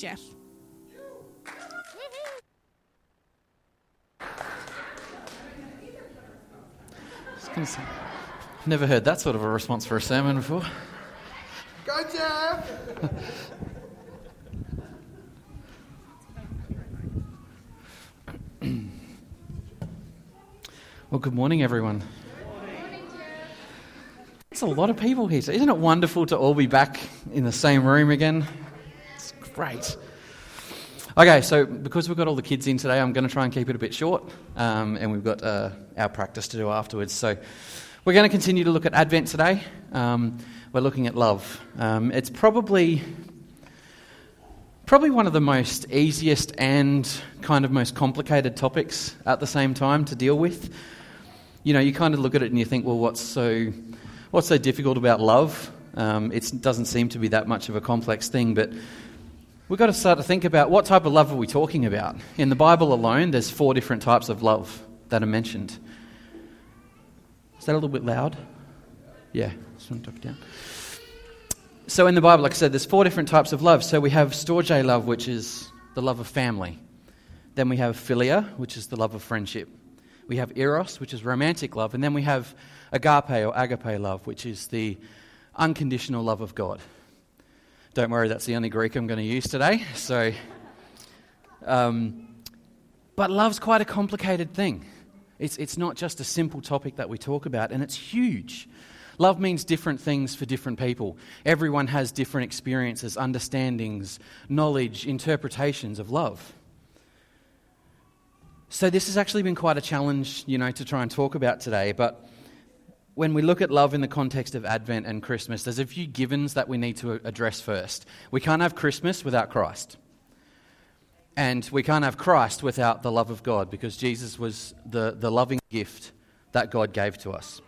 just yet. Never heard that sort of a response for a sermon before. Go, Jeff! well, good morning, everyone. It's a lot of people here. So isn't it wonderful to all be back in the same room again? Great. Okay, so because we've got all the kids in today, I'm going to try and keep it a bit short, um, and we've got uh, our practice to do afterwards. So we're going to continue to look at Advent today. Um, we're looking at love. Um, it's probably probably one of the most easiest and kind of most complicated topics at the same time to deal with. You know, you kind of look at it and you think, well, what's so what's so difficult about love? Um, it doesn't seem to be that much of a complex thing, but we've got to start to think about what type of love are we talking about. In the Bible alone, there's four different types of love that are mentioned. Is that a little bit loud? Yeah, just want to talk down. So in the Bible, like I said, there's four different types of love. So we have storge love, which is the love of family. Then we have philia, which is the love of friendship. We have eros, which is romantic love. And then we have agape or agape love, which is the unconditional love of God. Don't worry, that's the only Greek I'm going to use today. So, um, but love's quite a complicated thing. It's, it's not just a simple topic that we talk about, and it's huge. Love means different things for different people. Everyone has different experiences, understandings, knowledge, interpretations of love. So, this has actually been quite a challenge, you know, to try and talk about today. But when we look at love in the context of Advent and Christmas, there's a few givens that we need to address first. We can't have Christmas without Christ. And we can't have Christ without the love of God because Jesus was the, the loving gift that God gave to us.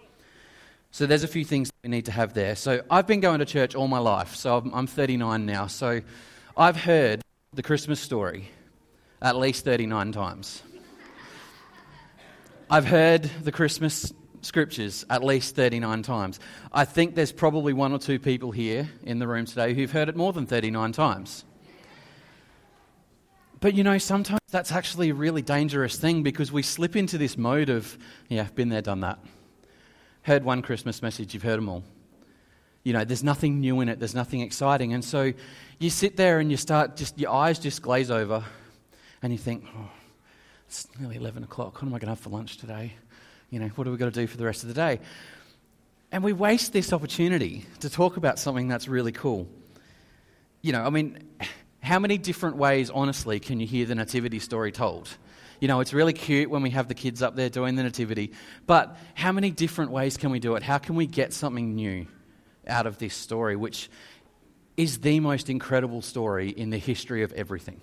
So there's a few things we need to have there. So I've been going to church all my life. So I'm, I'm 39 now. So I've heard the Christmas story at least 39 times. I've heard the Christmas scriptures at least 39 times. I think there's probably one or two people here in the room today who've heard it more than 39 times. But you know, sometimes that's actually a really dangerous thing because we slip into this mode of, yeah, I've been there, done that. Heard one Christmas message, you've heard them all. You know, there's nothing new in it, there's nothing exciting. And so you sit there and you start just, your eyes just glaze over and you think, oh, it's nearly 11 o'clock. What am I going to have for lunch today? You know, what are we going to do for the rest of the day? And we waste this opportunity to talk about something that's really cool. You know, I mean, how many different ways, honestly, can you hear the nativity story told? You know, it's really cute when we have the kids up there doing the nativity, but how many different ways can we do it? How can we get something new out of this story, which is the most incredible story in the history of everything?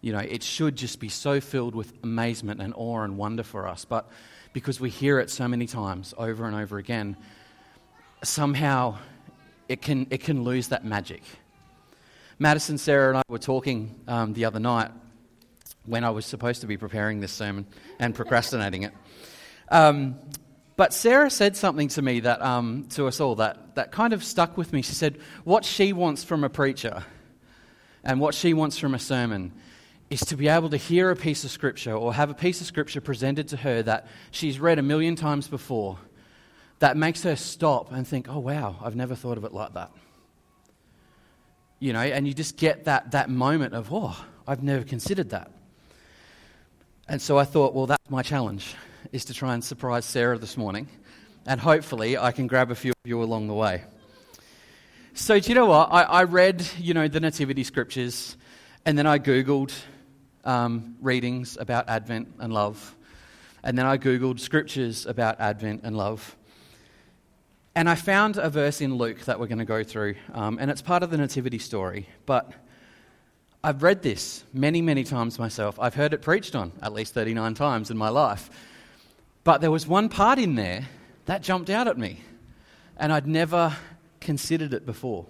You know, it should just be so filled with amazement and awe and wonder for us, but because we hear it so many times over and over again, somehow it can, it can lose that magic. Madison, Sarah, and I were talking um, the other night when I was supposed to be preparing this sermon and procrastinating it. Um, but Sarah said something to me that, um, to us all, that, that kind of stuck with me. She said, What she wants from a preacher and what she wants from a sermon is to be able to hear a piece of scripture or have a piece of scripture presented to her that she's read a million times before that makes her stop and think, Oh, wow, I've never thought of it like that you know, and you just get that, that moment of, oh, I've never considered that. And so I thought, well, that's my challenge, is to try and surprise Sarah this morning. And hopefully I can grab a few of you along the way. So, do you know what? I, I read, you know, the Nativity scriptures, and then I Googled um, readings about Advent and love. And then I Googled scriptures about Advent and love. And I found a verse in Luke that we're going to go through, um, and it's part of the Nativity story. But I've read this many, many times myself. I've heard it preached on at least 39 times in my life. But there was one part in there that jumped out at me, and I'd never considered it before.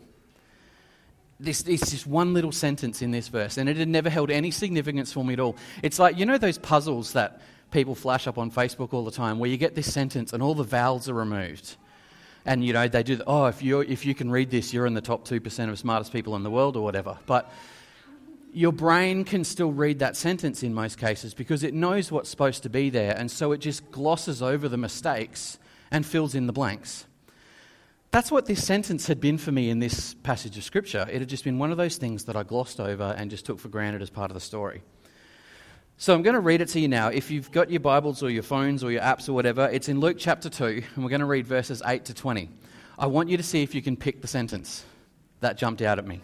This, it's just one little sentence in this verse, and it had never held any significance for me at all. It's like, you know, those puzzles that people flash up on Facebook all the time where you get this sentence and all the vowels are removed and you know they do. The, oh, if you if you can read this, you're in the top two percent of smartest people in the world, or whatever. But your brain can still read that sentence in most cases because it knows what's supposed to be there, and so it just glosses over the mistakes and fills in the blanks. That's what this sentence had been for me in this passage of Scripture. It had just been one of those things that I glossed over and just took for granted as part of the story. So I'm going to read it to you now. If you've got your Bibles or your phones or your apps or whatever, it's in Luke chapter 2, and we're going to read verses 8 to 20. I want you to see if you can pick the sentence that jumped out at me.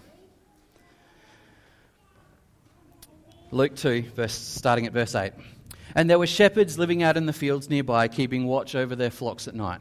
Luke 2, verse, starting at verse 8. And there were shepherds living out in the fields nearby, keeping watch over their flocks at night.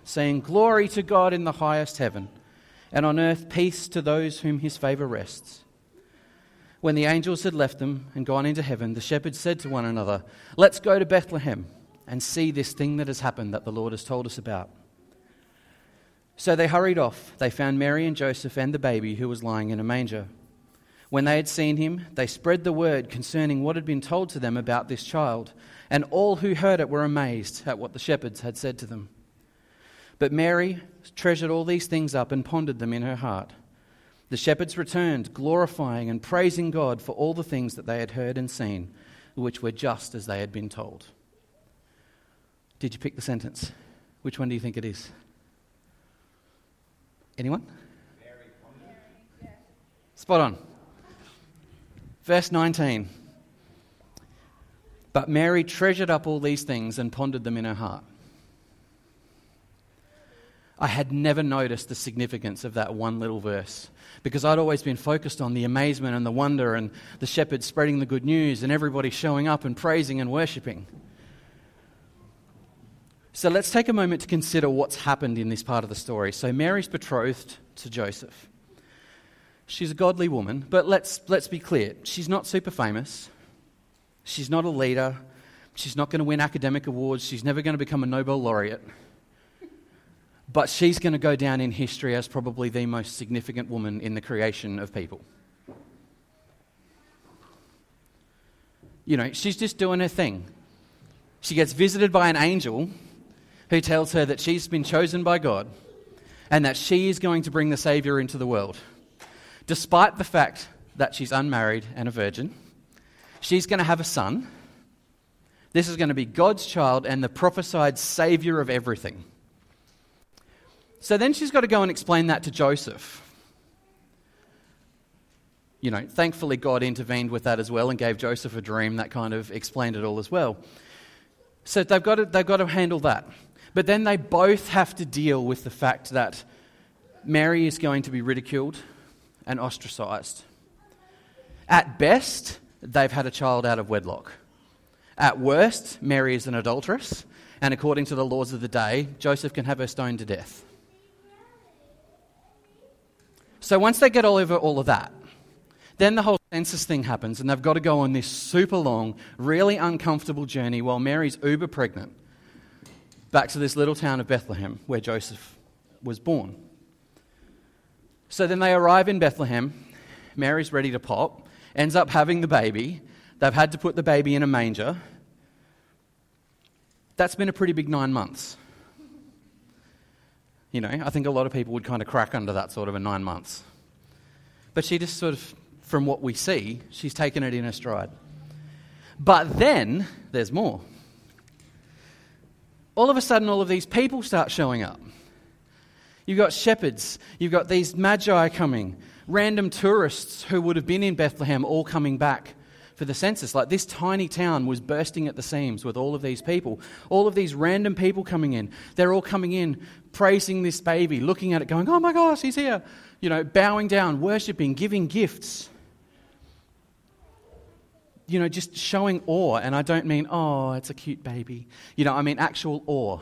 saying, Glory to God in the highest heaven, and on earth peace to those whom his favour rests. When the angels had left them and gone into heaven, the shepherds said to one another, Let's go to Bethlehem and see this thing that has happened that the Lord has told us about. So they hurried off. They found Mary and Joseph and the baby who was lying in a manger. When they had seen him, they spread the word concerning what had been told to them about this child, and all who heard it were amazed at what the shepherds had said to them. But Mary treasured all these things up and pondered them in her heart. The shepherds returned, glorifying and praising God for all the things that they had heard and seen, which were just as they had been told. Did you pick the sentence? Which one do you think it is? Anyone? Spot on. Verse 19. But Mary treasured up all these things and pondered them in her heart. I had never noticed the significance of that one little verse because I'd always been focused on the amazement and the wonder and the shepherds spreading the good news and everybody showing up and praising and worshipping. So let's take a moment to consider what's happened in this part of the story. So Mary's betrothed to Joseph. She's a godly woman, but let's, let's be clear. She's not super famous. She's not a leader. She's not going to win academic awards. She's never going to become a Nobel laureate. But she's going to go down in history as probably the most significant woman in the creation of people. You know, she's just doing her thing. She gets visited by an angel who tells her that she's been chosen by God and that she is going to bring the Savior into the world despite the fact that she's unmarried and a virgin. She's going to have a son. This is going to be God's child and the prophesied Savior of everything. So then she's got to go and explain that to Joseph. You know, thankfully, God intervened with that as well and gave Joseph a dream that kind of explained it all as well. So they've got to, they've got to handle that. But then they both have to deal with the fact that Mary is going to be ridiculed and ostracized. At best, they've had a child out of wedlock. At worst, Mary is an adulteress, and according to the laws of the day, Joseph can have her stoned to death. So once they get all over all of that, then the whole census thing happens, and they've got to go on this super long, really uncomfortable journey while Mary's uber pregnant back to this little town of Bethlehem where Joseph was born. So then they arrive in Bethlehem. Mary's ready to pop, ends up having the baby. They've had to put the baby in a manger. That's been a pretty big nine months. You know, I think a lot of people would kind of crack under that sort of a nine months. But she just sort of, from what we see, she's taken it in her stride. But then there's more. All of a sudden, all of these people start showing up. You've got shepherds, you've got these magi coming, random tourists who would have been in Bethlehem all coming back for the census. Like this tiny town was bursting at the seams with all of these people, all of these random people coming in. They're all coming in, praising this baby, looking at it, going, Oh my gosh, he's here. You know, bowing down, worshipping, giving gifts. You know, just showing awe. And I don't mean, oh, it's a cute baby. You know, I mean actual awe.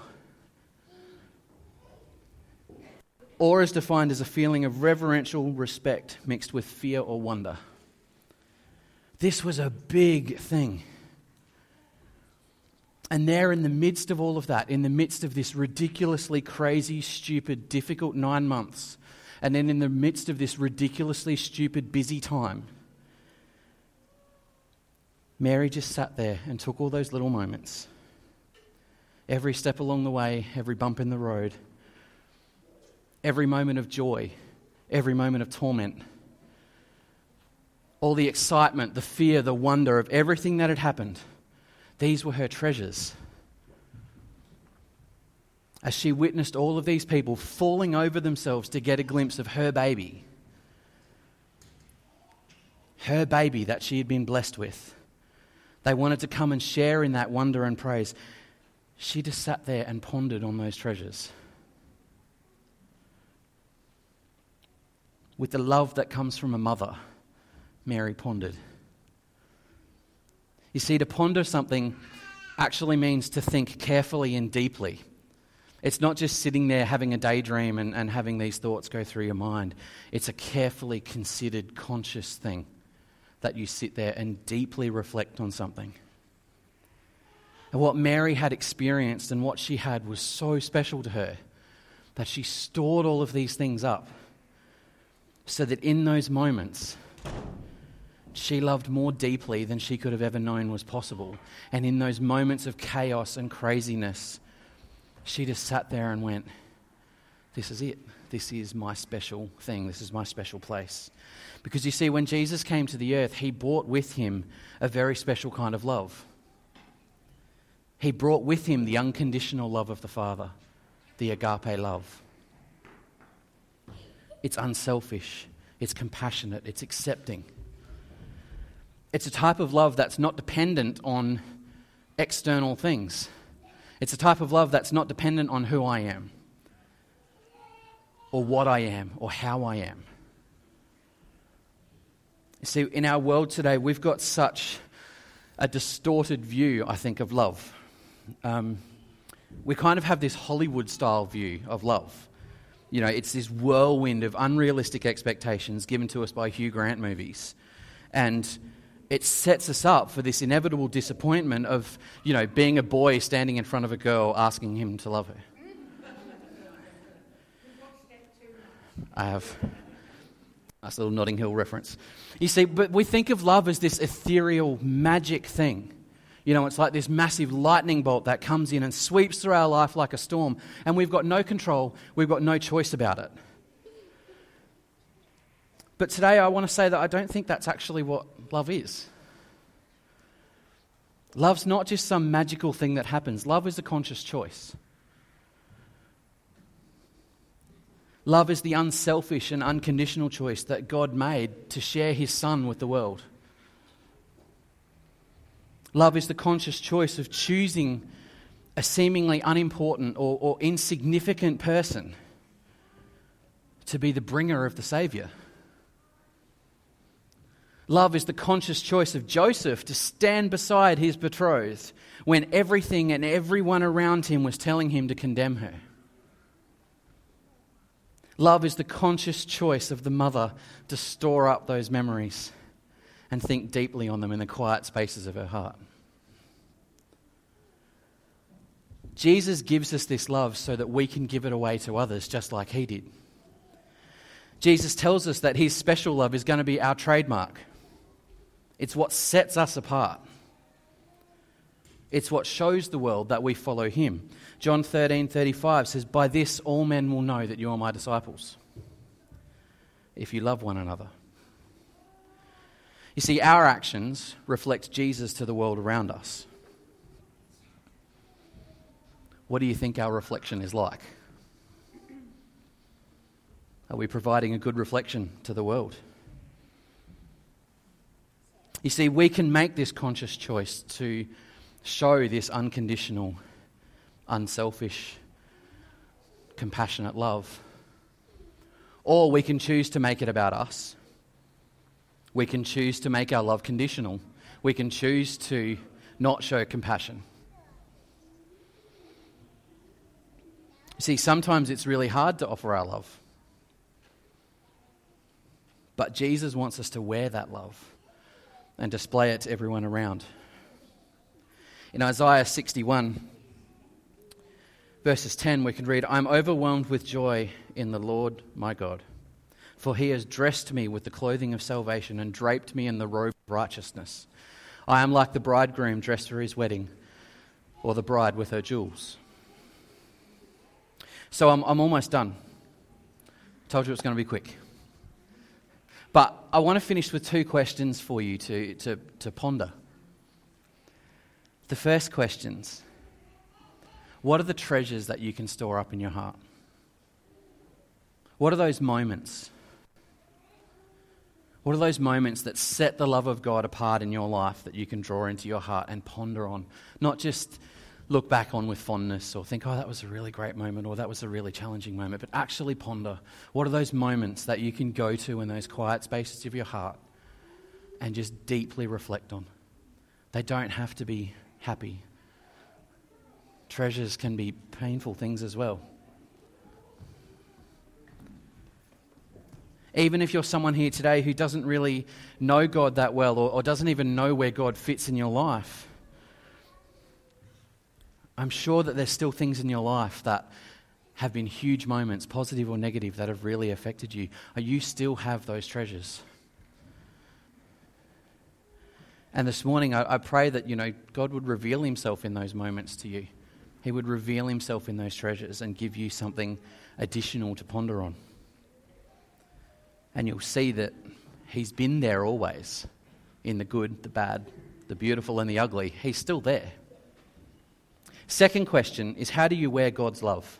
Awe is defined as a feeling of reverential respect mixed with fear or wonder. This was a big thing. And there, in the midst of all of that, in the midst of this ridiculously crazy, stupid, difficult nine months, and then in the midst of this ridiculously stupid, busy time, Mary just sat there and took all those little moments. Every step along the way, every bump in the road, every moment of joy, every moment of torment, all the excitement, the fear, the wonder of everything that had happened these were her treasures. As she witnessed all of these people falling over themselves to get a glimpse of her baby, her baby that she had been blessed with, they wanted to come and share in that wonder and praise. She just sat there and pondered on those treasures. With the love that comes from a mother, Mary pondered. You see, to ponder something actually means to think carefully and deeply. It's not just sitting there having a daydream and, and having these thoughts go through your mind. It's a carefully considered, conscious thing that you sit there and deeply reflect on something. And what Mary had experienced and what she had was so special to her that she stored all of these things up so that in those moments, she loved more deeply than she could have ever known was possible. And in those moments of chaos and craziness, she just sat there and went, This is it. This is my special thing. This is my special place. Because you see, when Jesus came to the earth, he brought with him a very special kind of love. He brought with him the unconditional love of the Father, the agape love. It's unselfish, it's compassionate, it's accepting. It's a type of love that's not dependent on external things. It's a type of love that's not dependent on who I am, or what I am, or how I am. You see, in our world today, we've got such a distorted view, I think, of love. Um, we kind of have this Hollywood style view of love. You know, it's this whirlwind of unrealistic expectations given to us by Hugh Grant movies. And it sets us up for this inevitable disappointment of, you know, being a boy standing in front of a girl asking him to love her. I have. Nice little Notting Hill reference. You see, but we think of love as this ethereal, magic thing. You know, it's like this massive lightning bolt that comes in and sweeps through our life like a storm, and we've got no control, we've got no choice about it. But today I want to say that I don't think that's actually what love is. Love's not just some magical thing that happens, love is a conscious choice. Love is the unselfish and unconditional choice that God made to share his Son with the world. Love is the conscious choice of choosing a seemingly unimportant or, or insignificant person to be the bringer of the Saviour. Love is the conscious choice of Joseph to stand beside his betrothed when everything and everyone around him was telling him to condemn her. Love is the conscious choice of the mother to store up those memories and think deeply on them in the quiet spaces of her heart. Jesus gives us this love so that we can give it away to others just like he did. Jesus tells us that his special love is going to be our trademark. It's what sets us apart. It's what shows the world that we follow him. John 13 35 says, By this all men will know that you are my disciples, if you love one another. You see, our actions reflect Jesus to the world around us. What do you think our reflection is like? Are we providing a good reflection to the world? You see, we can make this conscious choice to show this unconditional, unselfish, compassionate love. Or we can choose to make it about us. We can choose to make our love conditional. We can choose to not show compassion. See, sometimes it's really hard to offer our love. But Jesus wants us to wear that love and display it to everyone around. In Isaiah 61, verses 10, we can read, I'm overwhelmed with joy in the Lord my God, for he has dressed me with the clothing of salvation and draped me in the robe of righteousness. I am like the bridegroom dressed for his wedding, or the bride with her jewels. So I'm, I'm almost done. Told you it's going to be quick. But I want to finish with two questions for you to, to, to ponder. The first questions What are the treasures that you can store up in your heart? What are those moments? What are those moments that set the love of God apart in your life that you can draw into your heart and ponder on? Not just look back on with fondness or think, oh, that was a really great moment or that was a really challenging moment, but actually ponder what are those moments that you can go to in those quiet spaces of your heart and just deeply reflect on. They don't have to be happy, treasures can be painful things as well. Even if you're someone here today who doesn't really know God that well or, or doesn't even know where God fits in your life, I'm sure that there's still things in your life that have been huge moments, positive or negative, that have really affected you. You still have those treasures. And this morning, I, I, pray that, you know, God would reveal himself in those moments to you. He would reveal himself in those treasures and give you something additional to ponder on. And you'll see that he's been there always in the good, the bad, the beautiful, and the ugly. He's still there. Second question is how do you wear God's love?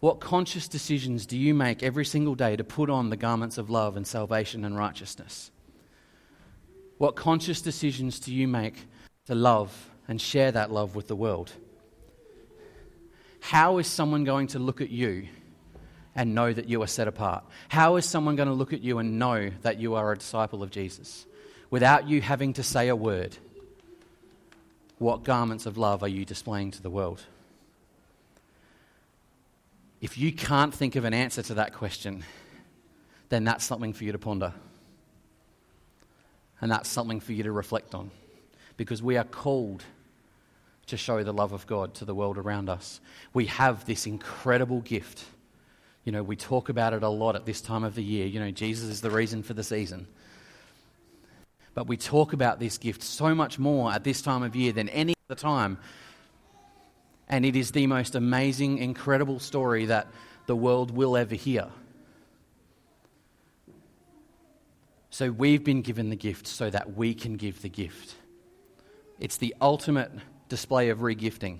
What conscious decisions do you make every single day to put on the garments of love and salvation and righteousness? What conscious decisions do you make to love and share that love with the world? How is someone going to look at you and know that you are set apart? How is someone going to look at you and know that you are a disciple of Jesus without you having to say a word? What garments of love are you displaying to the world? If you can't think of an answer to that question, then that's something for you to ponder. And that's something for you to reflect on. Because we are called to show the love of God to the world around us. We have this incredible gift. You know, we talk about it a lot at this time of the year. You know, Jesus is the reason for the season. But we talk about this gift so much more at this time of year than any other time. And it is the most amazing, incredible story that the world will ever hear. So we've been given the gift so that we can give the gift. It's the ultimate display of regifting.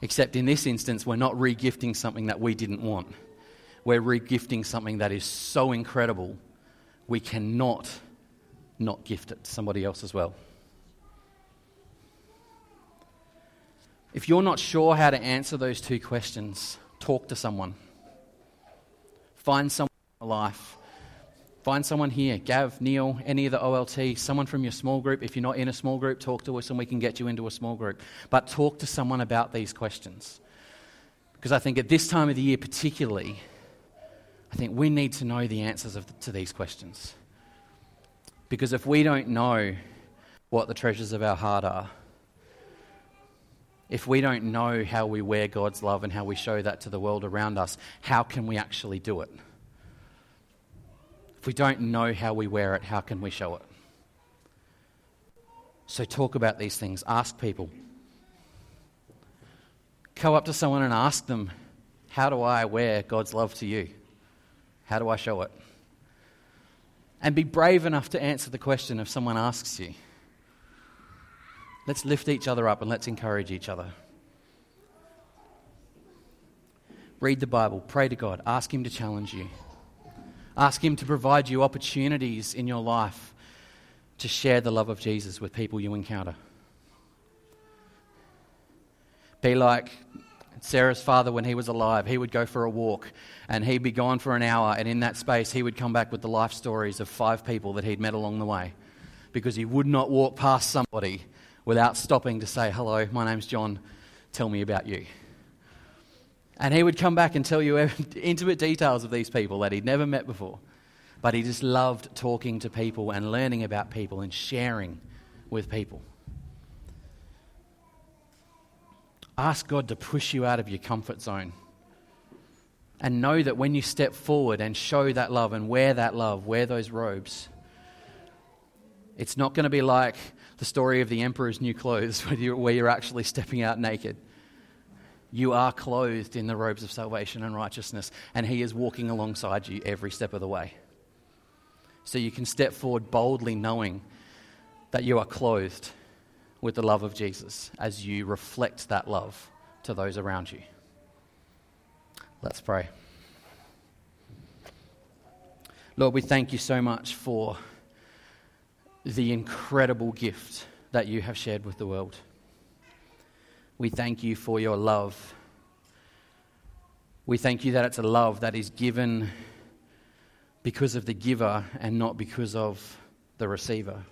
Except in this instance, we're not regifting something that we didn't want. We're regifting something that is so incredible we cannot not gift it to somebody else as well. If you're not sure how to answer those two questions, talk to someone. Find someone in your life. Find someone here, Gav, Neil, any of the OLT, someone from your small group. If you're not in a small group, talk to us and we can get you into a small group. But talk to someone about these questions. Because I think at this time of the year, particularly, I think we need to know the answers of, to these questions. Because if we don't know what the treasures of our heart are, if we don't know how we wear God's love and how we show that to the world around us, how can we actually do it? If we don't know how we wear it, how can we show it? So, talk about these things. Ask people. Go up to someone and ask them, How do I wear God's love to you? How do I show it? And be brave enough to answer the question if someone asks you. Let's lift each other up and let's encourage each other. Read the Bible, pray to God, ask Him to challenge you. Ask Him to provide you opportunities in your life to share the love of Jesus with people you encounter. Be like Sarah's father, when he was alive, he would go for a walk and he'd be gone for an hour, and in that space, he would come back with the life stories of five people that he'd met along the way because he would not walk past somebody without stopping to say, Hello, my name's John, tell me about you. And he would come back and tell you intimate details of these people that he'd never met before. but he just loved talking to people and learning about people and sharing with people. Ask God to push you out of your comfort zone. And know that when you step forward and show that love and wear that love, wear those robes, it's not going to be like the story of the emperor's new clothes where you're actually stepping out naked. You are clothed in the robes of salvation and righteousness, and He is walking alongside you every step of the way. So you can step forward boldly knowing that you are clothed with the love of Jesus as you reflect that love to those around you. Let's pray. Lord, we thank you so much for the incredible gift that you have shared with the world. We thank you for your love. We thank you that it's a love that is given because of the giver and not because of the receiver.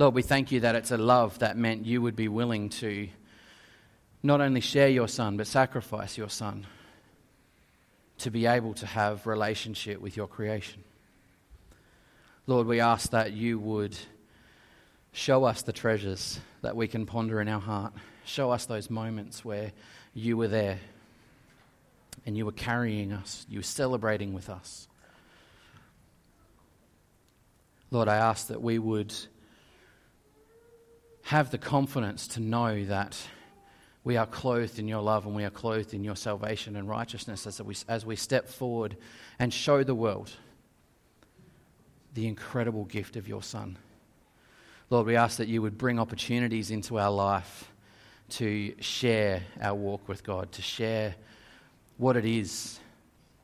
Lord, we thank you that it's a love that meant you would be willing to not only share your son, but sacrifice your son to be able to have relationship with your creation. Lord, we ask that you would show us the treasures that we can ponder in our heart. Show us those moments where you were there and you were carrying us, you were celebrating with us. Lord, I ask that we would have the confidence to know that we are clothed in your love and we are clothed in your salvation and righteousness as we, as we step forward and show the world the incredible gift of your Son. Lord, we ask that you would bring opportunities into our life to share our walk with God, to share what it is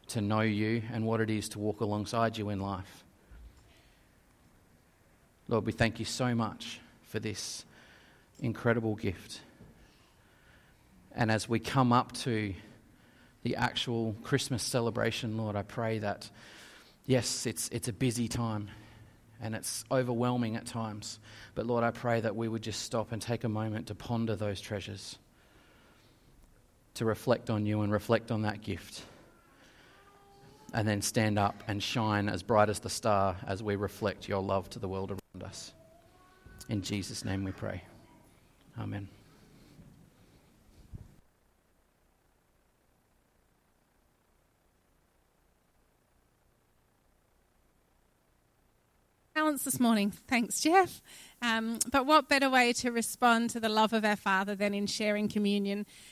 to know you and what it is to walk alongside you in life. Lord, we thank you so much for this incredible gift. And as we come up to the actual Christmas celebration, Lord, I pray that, yes, it's, it's a busy time and it's overwhelming at times. But Lord, I pray that we would just stop and take a moment to ponder those treasures, to reflect on you and reflect on that gift, and then stand up and shine as bright as the star as we reflect your love to the world around us. In Jesus' name we pray. Amen. balance this morning. Thanks, Jeff. Um, but what better way to respond to the love of our Father than in sharing communion